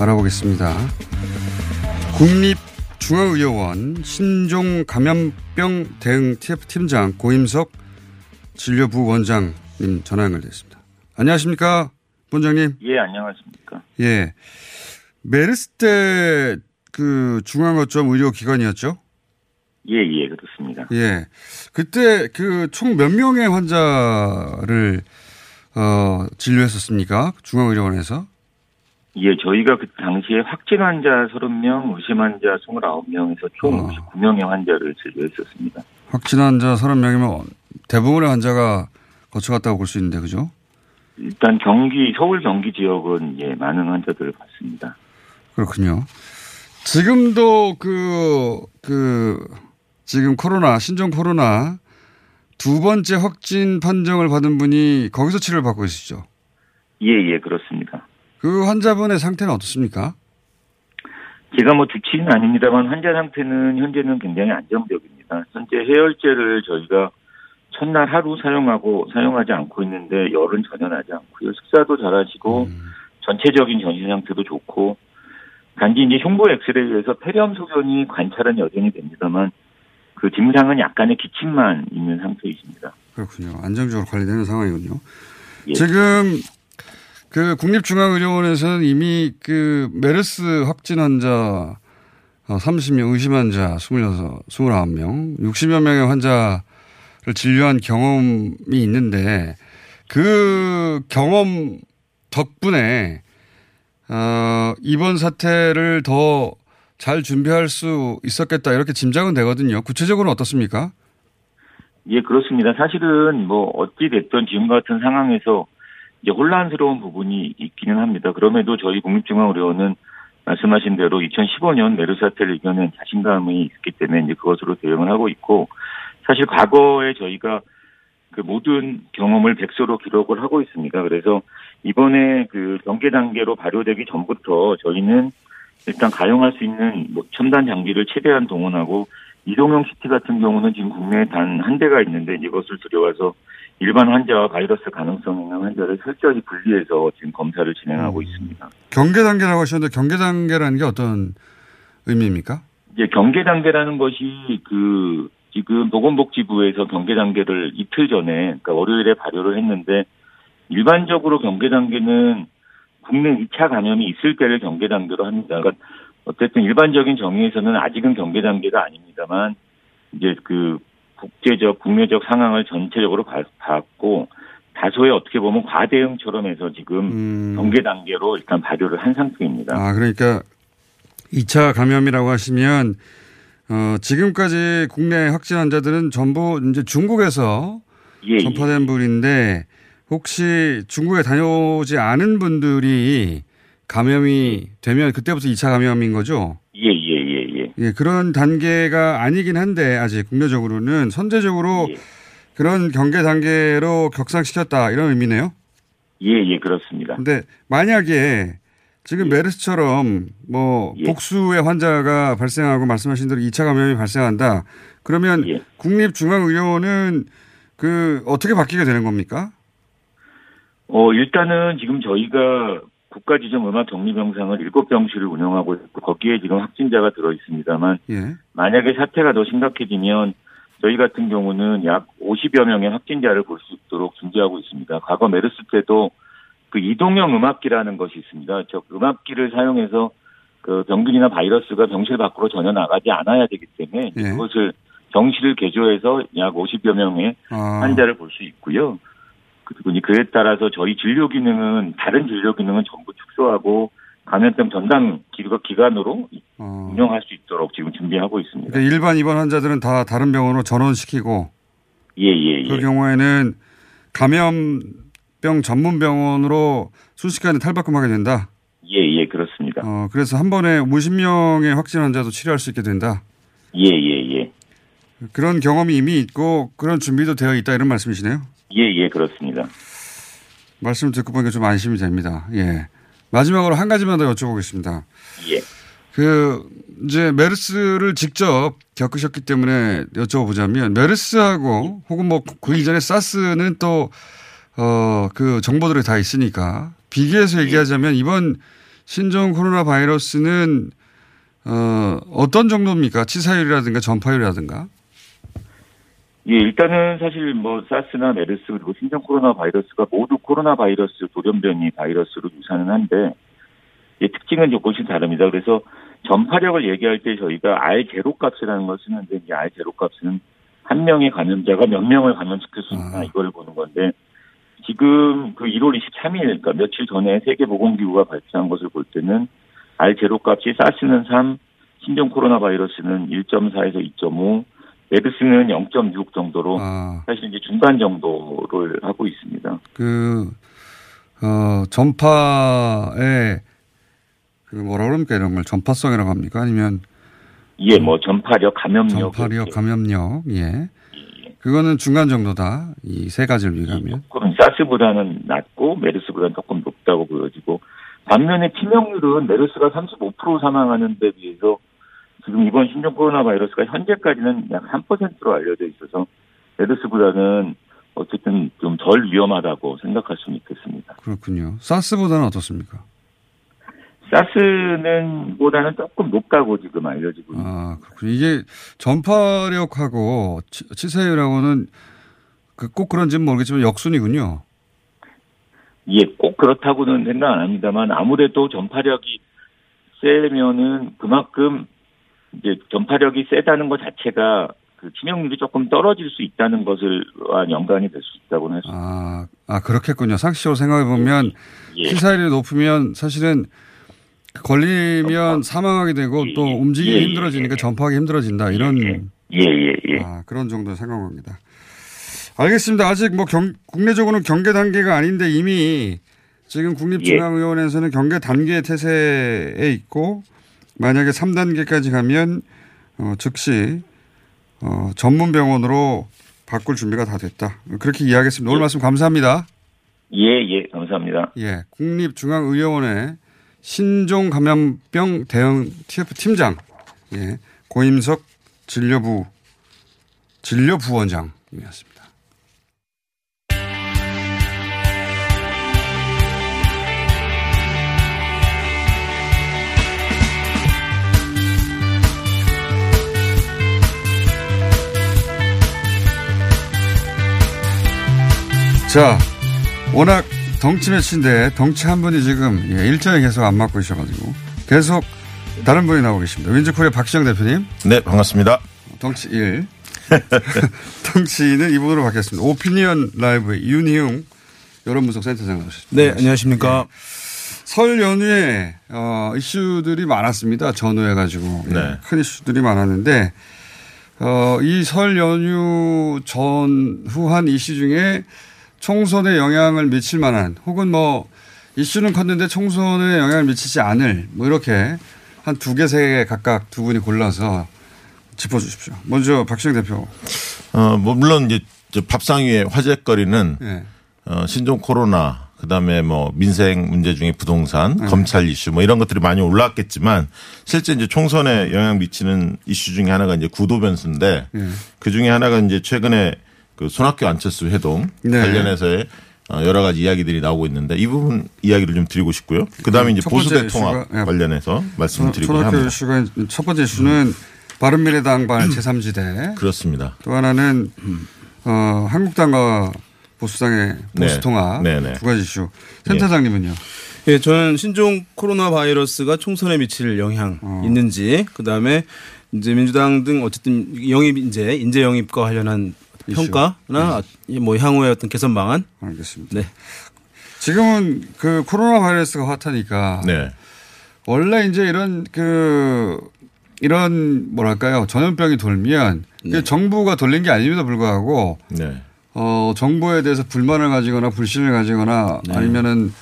알아보겠습니다. 국립중앙의료원 신종 감염병 대응 TF 팀장 고임석 진료부 원장님 전화 연결됐습니다. 안녕하십니까, 원장님? 예, 안녕하십니까. 예. 메르스 때 그 중앙어점 의료기관이었죠? 예, 예, 그렇습니다. 예. 그때 그 총 몇 명의 환자를 어, 진료했었습니까? 중앙의료원에서? 예, 저희가 그 당시에 확진 환자 30명, 의심 환자 29명에서 총 어. 59명의 환자를 진료했었습니다. 확진 환자 30명이면 대부분의 환자가 거쳐갔다고 볼 수 있는데, 그죠? 일단 경기, 서울 경기 지역은 예, 많은 환자들을 봤습니다. 그렇군요. 지금도 그, 그, 지금 코로나, 신종 코로나 두 번째 확진 판정을 받은 분이 거기서 치료를 받고 계시죠? 예, 예, 그렇습니다. 그 환자분의 상태는 어떻습니까? 제가 뭐 주치는 아닙니다만 환자 상태는 현재는 굉장히 안정적입니다. 현재 해열제를 저희가 첫날 하루 사용하고 사용하지 않고 있는데 열은 전혀 나지 않고요. 식사도 잘하시고 전체적인 전신 상태도 좋고 단지 이제 흉부 엑스레이에서 폐렴 소견이 관찰은 여전히 됩니다만 그 증상은 약간의 기침만 있는 상태이십니다. 그렇군요. 안정적으로 관리되는 상황이군요. 예. 지금 그 국립중앙의료원에서는 이미 그 메르스 확진 환자 30명, 의심 환자 26, 29명, 60여 명의 환자를 진료한 경험이 있는데 그 경험 덕분에 어, 이번 사태를 더 잘 준비할 수 있었겠다 이렇게 짐작은 되거든요. 구체적으로는 어떻습니까? 예, 그렇습니다. 사실은 뭐 어찌 됐든 지금 같은 상황에서 이제 혼란스러운 부분이 있기는 합니다. 그럼에도 저희 국립중앙의료원은 말씀하신 대로 2015년 메르스 사태를 이겨낸 자신감이 있기 때문에 이제 그것으로 대응을 하고 있고 사실 과거에 저희가 그 모든 경험을 백서로 기록을 하고 있습니다. 그래서 이번에 그 경계 단계로 발효되기 전부터 저희는 일단 가용할 수 있는 뭐 첨단 장비를 최대한 동원하고 이동형 CT 같은 경우는 지금 국내에 단 한 대가 있는데 이것을 들여와서 일반 환자와 바이러스 가능성 있는 환자를 철저히 분리해서 지금 검사를 진행하고 있습니다. 경계 단계라고 하셨는데 경계 단계라는 게 어떤 의미입니까? 이제 경계 단계라는 것이 그 지금 보건복지부에서 경계 단계를 이틀 전에 그러니까 월요일에 발효를 했는데 일반적으로 경계 단계는 국내 2차 감염이 있을 때를 경계 단계로 합니다. 그러니까 어쨌든 일반적인 정의에서는 아직은 경계 단계가 아닙니다만 이제 그 국제적 국내적 상황을 전체적으로 봐- 봤고 다소의 어떻게 보면 과대응처럼 해서 지금 경계 단계로 일단 발효를 한 상태입니다. 아, 그러니까 2차 감염이라고 하시면 어, 지금까지 국내 확진 환자들은 전부 이제 중국에서 예, 전파된 분인데 혹시 중국에 다녀오지 않은 분들이 감염이 되면 그때부터 2차 감염인 거죠? 예, 예, 예, 예. 예, 그런 단계가 아니긴 한데 아직 국내적으로는 선제적으로 예. 그런 경계 단계로 격상시켰다 이런 의미네요. 예, 예, 그렇습니다. 근데 만약에 지금 메르스처럼 뭐 예. 복수의 환자가 발생하고 말씀하신 대로 2차 감염이 발생한다. 그러면 예. 국립중앙의료원은 그 어떻게 바뀌게 되는 겁니까? 어, 일단은 지금 저희가 국가지정 음악 격리병상을 7병실을 운영하고 있고 거기에 지금 확진자가 들어 있습니다만 예. 만약에 사태가 더 심각해지면 저희 같은 경우는 약 50여 명의 확진자를 볼 수 있도록 준비하고 있습니다. 과거 메르스 때도 그 이동형 음악기라는 것이 있습니다. 저 음악기를 사용해서 그 병균이나 바이러스가 병실 밖으로 전혀 나가지 않아야 되기 때문에 예. 그것을 병실을 개조해서 약 50여 명의 아. 환자를 볼 수 있고요. 그리고 이제 그에 따라서 저희 진료 기능은 다른 진료 기능은 전부 축소하고 감염병 전담 기가 기관으로 운영할 수 있도록 지금 준비하고 있습니다. 그러니까 일반 입원 환자들은 다 다른 병원으로 전원시키고 예, 예, 예. 그 경우에는 감염병 전문 병원으로 순식간에 탈바꿈하게 된다. 예, 예, 그렇습니다. 어, 그래서 한 번에 50명의 확진 환자도 치료할 수 있게 된다. 예, 예, 예. 그런 경험이 이미 있고 그런 준비도 되어 있다 이런 말씀이시네요. 예, 예, 그렇습니다. 말씀 듣고 보니까 좀 안심이 됩니다. 예. 마지막으로 한 가지만 더 여쭤보겠습니다. 예. 그 이제 메르스를 직접 겪으셨기 때문에 여쭤보자면 메르스하고 혹은 뭐 그 이전에 사스는 또 어 그 정보들이 다 있으니까 비교해서 얘기하자면 이번 신종 코로나 바이러스는 어 어떤 정도입니까? 치사율이라든가 전파율이라든가? 예, 일단은 사실 뭐 사스나 메르스 그리고 신종 코로나 바이러스가 모두 코로나 바이러스 돌연변이 바이러스로 유사는 한데 예, 특징은 조금씩 다릅니다. 그래서 전파력을 얘기할 때 저희가 R 제로 값이라는 걸 쓰는데 이 R 제로 값은 한 명의 감염자가 몇 명을 감염시킬 수 있나 이걸 보는 건데 지금 그 1월 23일 그러니까 며칠 전에 세계보건기구가 발표한 것을 볼 때는 R 제로 값이 사스는 3, 신종 코로나 바이러스는 1.4에서 2.5, 메르스는 0.6 정도로 사실 이제 중간 정도를 하고 있습니다. 그, 어, 전파의 그 뭐라 그럽니까 이런 걸 전파성이라고 합니까? 아니면 예, 뭐 전파력, 감염력, 전파력, 감염력, 예. 그거는 중간 정도다. 이 세 가지를 비교하면. 그럼 사스보다는 낮고 메르스보다는 조금 높다고 보여지고 반면에 치명률은 메르스가 35% 사망하는 데 비해서 지금 이번 신종 코로나 바이러스가 현재까지는 약 3%로 알려져 있어서 메르스보다는 어쨌든 좀 덜 위험하다고 생각할 수는 있겠습니다. 그렇군요. 사스보다는 어떻습니까? 사스는 보다는 조금 높다고 지금 알려지고 있습니다. 아, 그렇군요. 이게 전파력하고 치- 치사율하고는 그꼭 그런지는 모르겠지만 역순이군요. 예, 꼭 그렇다고는 생각 안 합니다만 아무래도 전파력이 세면은 그만큼 이제 전파력이 세다는 것 자체가 그 치명률이 조금 떨어질 수 있다는 것을와 연관이 될 수 있다고는 있습니다. 아, 아 그렇겠군요. 상식적으로 생각해 보면 예. 치사율이 높으면 사실은 걸리면 사망하게 되고 또 움직이기 예, 예, 힘들어지니까 전파하기 힘들어진다 이런 예, 예, 예. 아, 그런 정도의 생각합니다. 알겠습니다. 아직 뭐 경- 국내적으로는 경계 단계가 아닌데 이미 지금 국립중앙의원에서는 경계 단계 태세에 있고 만약에 3단계까지 가면 어, 즉시 어, 전문 병원으로 바꿀 준비가 다 됐다. 그렇게 이야기했습니다. 오늘 말씀 감사합니다. 예, 예, 감사합니다. 예, 국립중앙의료원의 신종 감염병 대응 TF 팀장, 예, 고임석 진료부 진료부원장이었습니다. 자, 워낙 덩치 매치인데 덩치 한 분이 지금 예, 일정에 계속 안 맞고 있어가지고 계속 다른 분이 나오고 계십니다. 윈즈코리아 박시영 대표님. 네, 반갑습니다. 덩치 1. 덩치는 이분으로 바뀌었습니다. 오피니언 라이브의 윤희웅 여론분석 센터장 나오셨습니다. 네, 안녕하십니까. 설 연휴에 어, 이슈들이 많았습니다. 전후해가지고 예, 네. 큰 이슈들이 많았는데 어, 이 설 연휴 전후 한 이슈 중에 총선에 영향을 미칠 만한 혹은 뭐 이슈는 컸는데 총선에 영향을 미치지 않을 뭐 이렇게 한 두 개, 세 개 각각 두 분이 골라서 짚어주십시오. 먼저 박시영 대표. 어, 뭐 물론 이제 저 밥상 위의 화제거리는 네. 어, 신종 코로나 그다음에 뭐 민생 문제 중에 부동산, 네. 검찰 이슈 뭐 이런 것들이 많이 올라왔겠지만 실제 이제 총선에 영향 미치는 이슈 중에 하나가 이제 구도 변수인데 네. 그 중에 하나가 이제 최근에 그 손학규 안철수 회동 네. 관련해서의 어, 여러 가지 이야기들이 나오고 있는데 이 부분 이야기를 좀 드리고 싶고요. 그다음에 이제 첫 번째 보수 대 통합 이슈가, 예. 관련해서 말씀을 드리고 손학규 합니다. 이슈가 첫 번째 이슈는 바른미래당 발 제3지대. 그렇습니다. 또 하나는 어, 한국당과 보수당의 네. 보수 통합 네, 네. 두 가지 이슈. 센터장님은요. 예, 저는 신종 코로나 바이러스가 총선에 미칠 영향 있는지, 그 다음에 이제 민주당 등 어쨌든 영입 인재, 인재 영입과 관련한. 평가나 뭐 향후의 어떤 개선 방안. 알겠습니다. 네. 지금은 그 코로나 바이러스가 핫하니까 네. 원래 이제 이런 그 이런 뭐랄까요 전염병이 돌면 이게 정부가 돌린 게 아님에도 불구하고 네. 어 정부에 대해서 불만을 가지거나 불신을 가지거나 네. 아니면은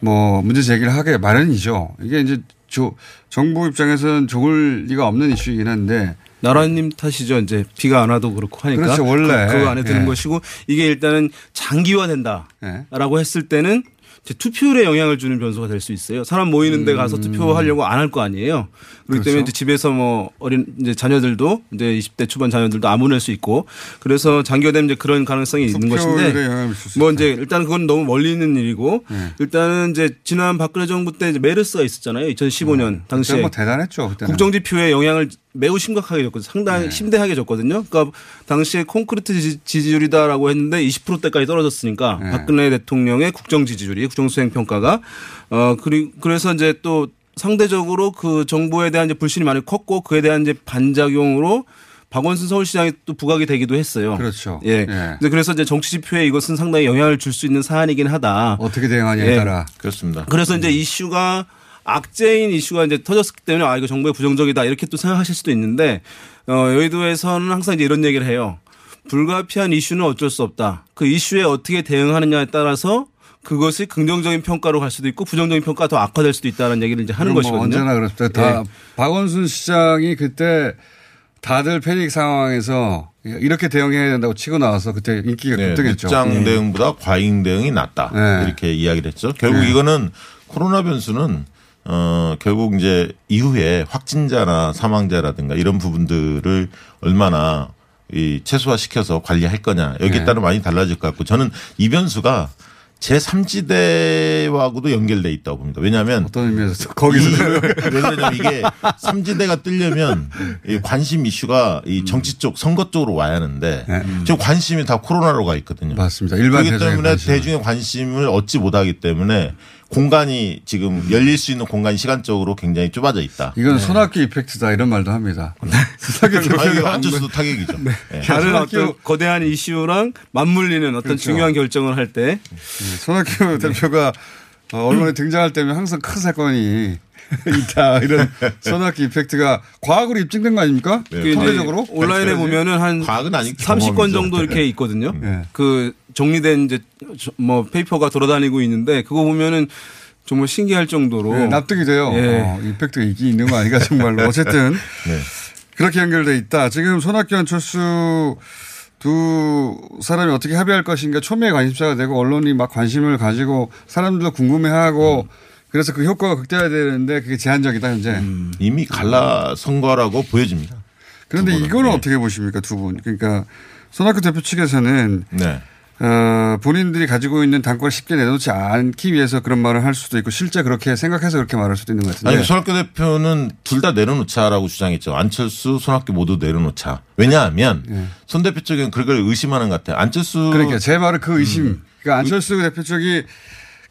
뭐 문제 제기를 하게 마련이죠. 이게 이제 조, 정부 입장에서는 좋을 리가 없는 이슈이긴 한데 나라님 탓이죠. 이제 비가 안 와도 그렇고 하니까. 그렇죠, 원래. 그, 그 안에 드는 예. 것이고 이게 일단은 장기화된다라고 했을 때는 투표율에 영향을 주는 변수가 될 수 있어요. 사람 모이는 데 가서 투표하려고 안 할 거 아니에요. 그렇기 때문에 음. 그렇죠. 이제 집에서 뭐 어린 이제 자녀들도 이제 20대 초반 자녀들도 안 보낼 수 있고 그래서 장기화되면 이제 그런 가능성이 있는 것인데 뭐 이제 일단 그건 너무 멀리 있는 일이고 네. 일단은 이제 지난 박근혜 정부 때 이제 메르스가 있었잖아요. 2015년 당시에 그때 뭐 대단했죠. 그때는. 국정지표에 영향을 매우 심각하게 줬거든요. 상당히 네. 심대하게 줬거든요. 그러니까 당시에 콘크리트 지지- 지지율이다라고 했는데 20%대까지 떨어졌으니까 네. 박근혜 대통령의 국정 지지율이 국정 수행 평가가 어 그리 그래서 이제 또 상대적으로 그 정부에 대한 이제 불신이 많이 컸고 그에 대한 이제 반작용으로 박원순 서울시장이 또 부각이 되기도 했어요. 그렇죠. 예. 예. 그래서 이제 정치 지표에 이것은 상당히 영향을 줄 수 있는 사안이긴 하다. 어떻게 대응하냐에 예. 따라. 그렇습니다. 그래서 이제 이슈가 악재인 이슈가 이제 터졌기 때문에 아 이거 정부의 부정적이다 이렇게 또 생각하실 수도 있는데 어 여의도에서는 항상 이제 이런 얘기를 해요. 불가피한 이슈는 어쩔 수 없다. 그 이슈에 어떻게 대응하느냐에 따라서 그것이 긍정적인 평가로 갈 수도 있고 부정적인 평가가 더 악화될 수도 있다는 얘기를 이제 하는 그럼 것이거든요. 뭐 언제나 그렇습니다. 다 예. 박원순 시장이 그때 다들 패닉 상황에서 이렇게 대응해야 된다고 치고 나와서 그때 인기가 네, 급등했죠. 늦장 대응보다 과잉 대응이 낫다. 네. 이렇게 이야기를 했죠. 결국 네. 이거는 코로나 변수는 어 결국 이제 이후에 확진자나 사망자라든가 이런 부분들을 얼마나 이 최소화시켜서 관리할 거냐 여기에 네. 따라 많이 달라질 것 같고 저는 이 변수가 제3지대하고도 연결돼 있다고 봅니다. 왜냐하면 어떤 의미에서 거기서 왜 그러냐면 이게 3지대가 뜨려면 이 관심 이슈가 이 정치 쪽 선거 쪽으로 와야 하는데 지금 관심이 다 코로나로 가 있거든요. 맞습니다. 일반 그렇기 때문에 관심은. 대중의 관심을 얻지 못하기 때문에 공간이 지금 열릴 수 있는 공간이 시간적으로 굉장히 좁아져 있다. 이건 손학규 이펙트다 이런 말도 합니다. 손학규 아, 이거 대표가 안철수도 타격이죠. 네. 다른 손학규- 어떤 거대한 이슈랑 맞물리는 어떤 그렇죠. 중요한 결정을 할 때 손학규 대표가 어, 언론에 등장할 때면 항상 큰 사건이 있다 이런 손학규 이펙트가 과학으로 입증된 거 아닙니까? 그 통계적으로 온라인에 보면은 한 과학은 아니 30건 정도 이렇게 있거든요. 네. 그 정리된 이제 저- 뭐 페이퍼가 돌아다니고 있는데 그거 보면은 정말 신기할 정도로 네, 납득이 돼요. 예. 어, effect가 있긴 있는 거 아닌가 정말로. 어쨌든 네. 그렇게 연결돼 있다. 지금 손학규 안철수 두 사람이 어떻게 합의할 것인가 초미의 관심사가 되고 언론이 막 관심을 가지고 사람들도 궁금해하고 그래서 그 효과가 극대화되는데 그게 제한적이다 현재. 음. 이미 갈라 선 거라고 보여집니다. 그런데. 이거는 네. 어떻게 보십니까 두 분? 그러니까 손학규 대표 측에서는 네. 어, 본인들이 가지고 있는 당권을 쉽게 내놓지 않기 위해서 그런 말을 할 수도 있고 실제 그렇게 생각해서 그렇게 말할 수도 있는 것 같은데. 아니 손학규 대표는 둘 다 내려놓자라고 주장했죠. 안철수, 손학규 모두 내려놓자. 왜냐하면 손 대표 쪽은 그걸 의심하는 것 같아요. 안철수 예. 그러니까 제 말은 그 의심. 그러니까 안철수 대표 쪽이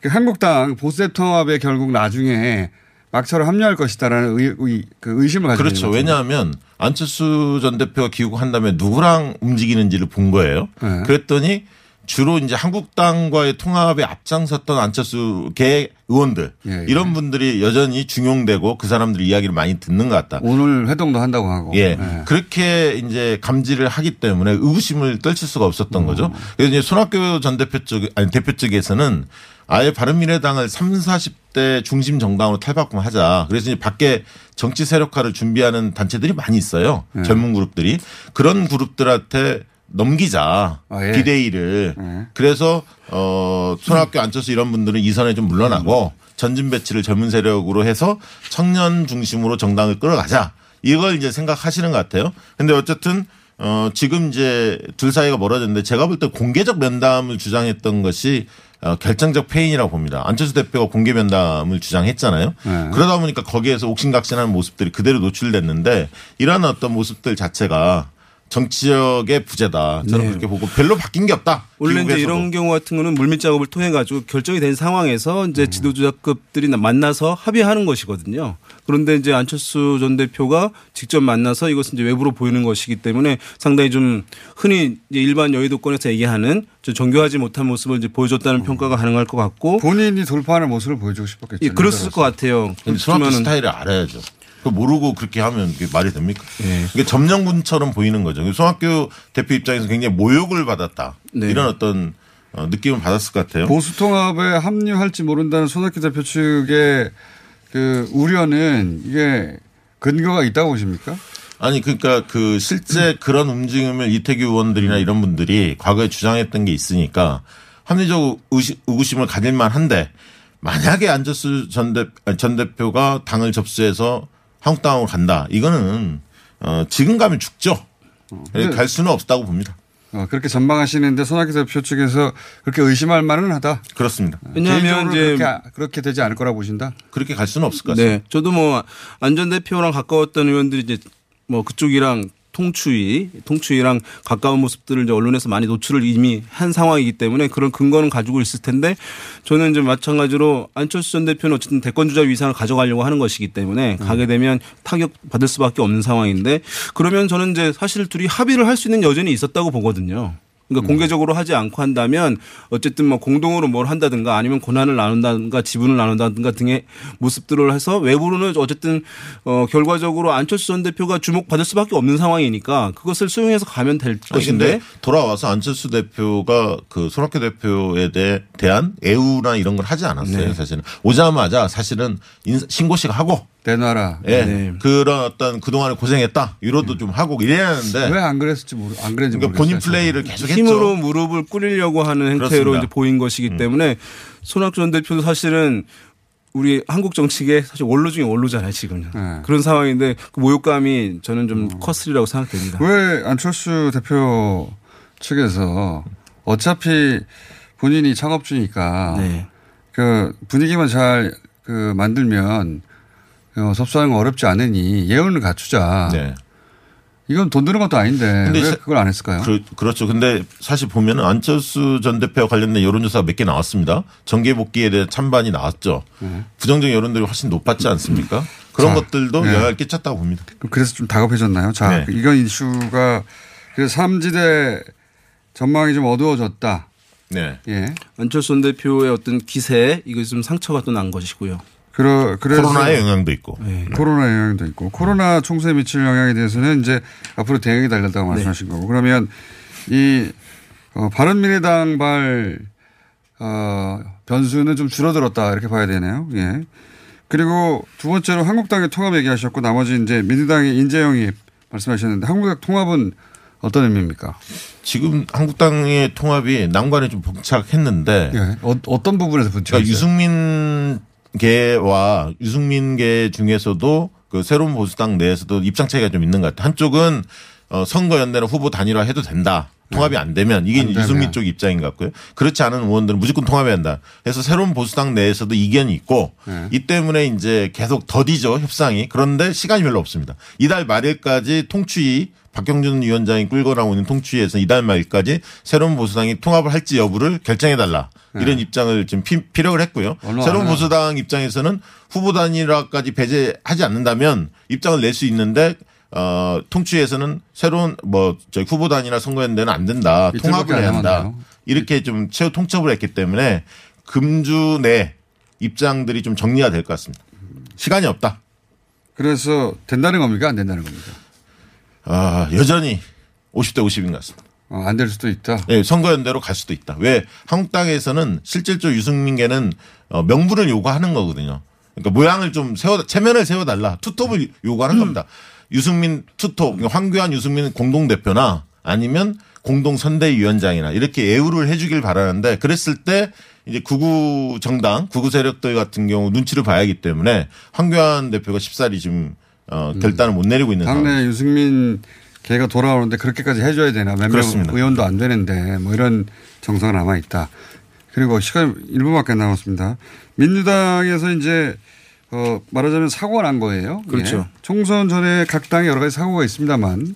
그 한국당 보수대 통합에 결국 나중에 막차로 합류할 것이다라는 의, 의, 그 의심을 가지고 그렇죠. 왜냐하면 안철수 전 대표가 귀국한 다음에 누구랑 움직이는지를 본 거예요. 네. 그랬더니 주로 이제 한국당과의 통합에 앞장섰던 안철수 계 의원들 예, 예. 이런 분들이 여전히 중용되고 그 사람들 이야기를 많이 듣는 것 같다. 오늘 회동도 한다고 하고. 예. 예. 그렇게 이제 감지를 하기 때문에 의구심을 떨칠 수가 없었던 거죠. 그래서 이제 손학규 전 대표 쪽, 아니 대표 쪽에서는 아예 바른미래당을 3, 40대 중심 정당으로 탈바꿈하자. 그래서 이제 밖에 정치 세력화를 준비하는 단체들이 많이 있어요. 네. 젊은 그룹들이. 그런 그룹들한테 넘기자. 아, 예. 비대위를. 네. 그래서 어 손학규 안철수 이런 분들은 이선에 좀 물러나고 전진 배치를 젊은 세력으로 해서 청년 중심으로 정당을 끌어가자. 이걸 이제 생각하시는 것 같아요. 근데 어쨌든 어 지금 이제 둘 사이가 멀어졌는데 제가 볼 때 공개적 면담을 주장했던 것이 어, 결정적 패인이라고 봅니다. 안철수 대표가 공개 면담을 주장했잖아요. 네. 그러다 보니까 거기에서 옥신각신하는 모습들이 그대로 노출됐는데 이러한 어떤 모습들 자체가 정치력의 부재다. 저는 네. 그렇게 보고 별로 바뀐 게 없다. 원래 이제. 이런 경우 같은 거는 물밑 작업을 통해 가지고 결정이 된 상황에서 이제 지도자급들이 만나서 합의하는 것이거든요. 그런데 이제 안철수 전 대표가 직접 만나서 이것은 이제 외부로 보이는 것이기 때문에 상당히 좀 흔히 이제 일반 여의도권에서 얘기하는 좀 정교하지 못한 모습을 이제 보여줬다는 평가가 가능할 것 같고 본인이 돌파하는 모습을 보여주고 싶었겠죠. 예, 그랬을 것 같아요. 그렇지만은 스타일을 알아야죠. 그 모르고 그렇게 하면 그게 말이 됩니까? 예. 이게 점령군처럼 보이는 거죠. 손학규 대표 입장에서 굉장히 모욕을 받았다. 네. 이런 어떤 어, 느낌을 받았을 것 같아요. 보수 통합에 합류할지 모른다는 손학규 대표 측의 그 우려는 이게 근거가 있다고 보십니까? 아니 그러니까 그 실제 그런 움직임을 이태규 의원들이나 이런 분들이 과거에 주장했던 게 있으니까 합리적 의구심을 가질 만 한데 만약에 안철수 전, 대, 전 대표가 당을 접수해서 한국당으로 간다 이거는 어, 지금 가면 죽죠. 근데- 갈 수는 없다고 봅니다. 어, 그렇게 전망하시는데 손학규 대표 측에서 그렇게 의심할 만은 하다. 그렇습니다. 왜냐하면 개인적으로 이제 그렇게, 그렇게 되지 않을 거라 보신다. 그렇게 갈 수는 없을 것 같습니다. 네. 저도 뭐 안전 대표랑 가까웠던 의원들이 이제 뭐 그쪽이랑 통추위, 통추위랑 가까운 모습들을 이제 언론에서 많이 노출을 이미 한 상황이기 때문에 그런 근거는 가지고 있을 텐데 저는 이제 마찬가지로 안철수 전 대표는 어쨌든 대권 주자 위상을 가져가려고 하는 것이기 때문에 가게 되면 타격 받을 수밖에 없는 상황인데 그러면 저는 이제 사실 둘이 합의를 할 수 있는 여전히 있었다고 보거든요. 그러니까 공개적으로 하지 않고 한다면 어쨌든 뭐 공동으로 뭘 한다든가 아니면 고난을 나눈다든가 지분을 나눈다든가 등의 모습들을 해서 외부로는 어쨌든 어 결과적으로 안철수 전 대표가 주목받을 수밖에 없는 상황이니까 그것을 수용해서 가면 될 것인데 돌아와서 안철수 대표가 그 손학규 대표에 대, 대한 애우나 이런 걸 하지 않았어요. 네. 사실은 오자마자 사실은 인사- 신고식 하고 내놔라. 예. 네. 그런 어떤 그동안에 고생했다. 위로도 좀 하고 이래야 하는데 왜 안 그랬을지 모르, 안 그랬는지 그러니까 모르겠어요. 본인 플레이를 계속 했죠. 힘으로 무릎을 꿇으려고 하는 행태로 그렇습니다. 음. 이제 보인 것이기 때문에 손학규 전 대표도 사실은 우리 한국 정치계 사실 원로 중에 원로잖아요 지금은 네. 그런 상황인데 그 모욕감이 저는 좀 컸으리라고 생각됩니다. 왜 안철수 대표 측에서 어차피 본인이 창업주니까 네. 그 분위기만 잘 그 만들면 어, 접수하는 건 어렵지 않으니 예언을 갖추자. 이건 돈 드는 것도 아닌데 왜 네. 사- 그걸 안 했을까요? 그, 그렇죠. 근데 사실 보면은 안철수 전 대표와 관련된 여론조사가 몇개 나왔습니다. 정계 복귀에 대한 찬반이 나왔죠. 부정적 여론들이 훨씬 높았지 않습니까? 그런 자, 것들도 네. 영향을 끼쳤다고 봅니다. 그래서 좀 다급해졌나요? 자, 네. 이건 이슈가 그래서 삼지대 전망이 좀 어두워졌다. 네. 예. 안철수 전 대표의 어떤 기세 이거 좀 상처가 또 난 것이고요. 그러, 그래서 코로나의 영향도 있고. 코로나 영향도 있고 코로나 총수에 미칠 영향에 대해서는 이제 앞으로 대응이 달렸다고 말씀하신 거고 그러면 이 어, 바른미래당 발 어, 변수는 좀 줄어들었다 이렇게 봐야 되네요. 예. 그리고 두 번째로 한국당의 통합 얘기하셨고 나머지 이제 민주당의 인재 영입 말씀하셨는데 한국당 통합은 어떤 의미입니까? 지금 한국당의 통합이 난관에 좀 봉착했는데 예. 어, 떤 부분에서 분출했어요? 그러니까 유승민 계와 유승민 계 중에서도 그 새로운 보수당 내에서도 입장 차이가 좀 있는 것 같아요. 한쪽은 어, 선거연대나 후보 단일화 해도 된다. 통합이 안 되면 이게 안 되면. 유승민 쪽 입장인 것 같고요. 그렇지 않은 의원들은 무조건 통합해야 한다. 그래서 새로운 보수당 내에서도 이견이 있고 네. 이 때문에 이제 계속 더디죠 협상이. 그런데 시간이 별로 없습니다. 이달 말일까지 통추위 박경준 위원장이 끌고 나오고 있는 통추위에서 이달 말일까지 새로운 보수당이 통합을 할지 여부를 결정해 달라. 이런 입장을 지금 피, 피력을 했고요. 새로운 안 보수당 입장에서는 후보 단일화까지 배제하지 않는다면 입장을 낼 수 있는데 어, 통추에서는 새로운 뭐 저희 후보 단일화 선거연대는 안 된다. 통합을 안 해야 한다. 이렇게 좀 최후 통첩을 했기 때문에 금주 내 입장들이 좀 정리가 될 것 같습니다. 시간이 없다. 그래서 된다는 겁니까? 안 된다는 겁니까? 아, 여전히 50대 50인 것 같습니다. 어, 안될 수도 있다. 예, 선거연대로 갈 수도 있다. 왜 한국당에서는 실질적으로 유승민계는 어, 명분을 요구하는 거거든요. 그러니까 모양을 좀 세워 체면을 세워달라 투톱을 요구하는 겁니다. 유승민 투톱, 그러니까 황교안 유승민 공동 대표나 아니면 공동 선대위원장이나 이렇게 예우를 해주길 바라는데 그랬을 때 이제 구구 정당, 구구 세력들 같은 경우 눈치를 봐야 하기 때문에 황교안 대표가 쉽사리 지금 어, 결단을 못 내리고 있는 상황. 당내 유승민 걔가 돌아오는데 그렇게까지 해줘야 되나 몇명 그렇습니다. 의원도 안 되는데 뭐 이런 정서가 남아 있다. 그리고 시간 1분밖에 안 남았습니다. 민주당에서 이제 어 말하자면 사고가 난 거예요. 그렇죠. 예. 총선 전에 각 당에 여러 가지 사고가 있습니다만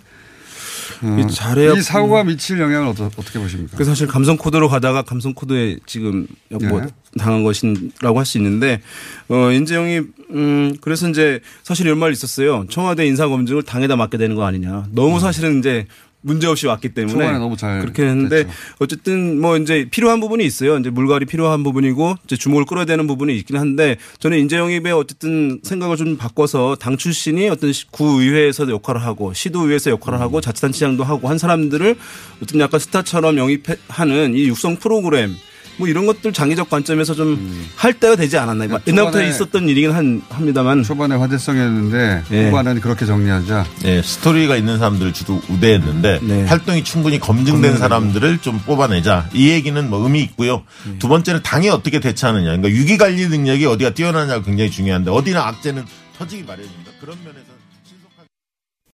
어, 이 이 사고가 미칠 영향을 어떠, 어떻게 보십니까? 그래서 사실 감성 코드로 가다가 감성 코드에 지금 뭐 네. 당한 것이라고 할 수 있는데 어 인재영이 음 그래서 이제 사실 이런 말이 있었어요. 청와대 인사 검증을 당에다 맡게 되는 거 아니냐. 너무 사실은 이제 문제 없이 왔기 때문에 너무 잘 그렇게 했는데 어쨌든 뭐 이제 필요한 부분이 있어요. 이제 물갈이 필요한 부분이고 이제 주목을 끌어야 되는 부분이 있긴 한데 저는 인재영입의 어쨌든 생각을 좀 바꿔서 당 출신이 어떤 시- 구의회에서도 역할을 하고 시도의회에서 역할을 음. 하고 자치단체장도 하고 한 사람들을 어떤 약간 스타처럼 영입하는 이 육성 프로그램 뭐 이런 것들 장기적 관점에서 좀할 때가 되지 않았나. 요 옛날부터 음. 있었던 일이긴 한, 합니다만. 초반에 화제성이었는데 예. 후반은 그렇게 정리하자. 네, 스토리가 있는 사람들을 주로 우대했는데 네. 활동이 충분히 검증된 사람들을 좀 뽑아내자. 이 얘기는 뭐 의미 있고요. 네. 두 번째는 당이 어떻게 대처하느냐. 그러니까 위기 관리 능력이 어디가 뛰어나냐가 굉장히 중요한데 어디나 악재는 터지기 마련입니다. 그런 면에서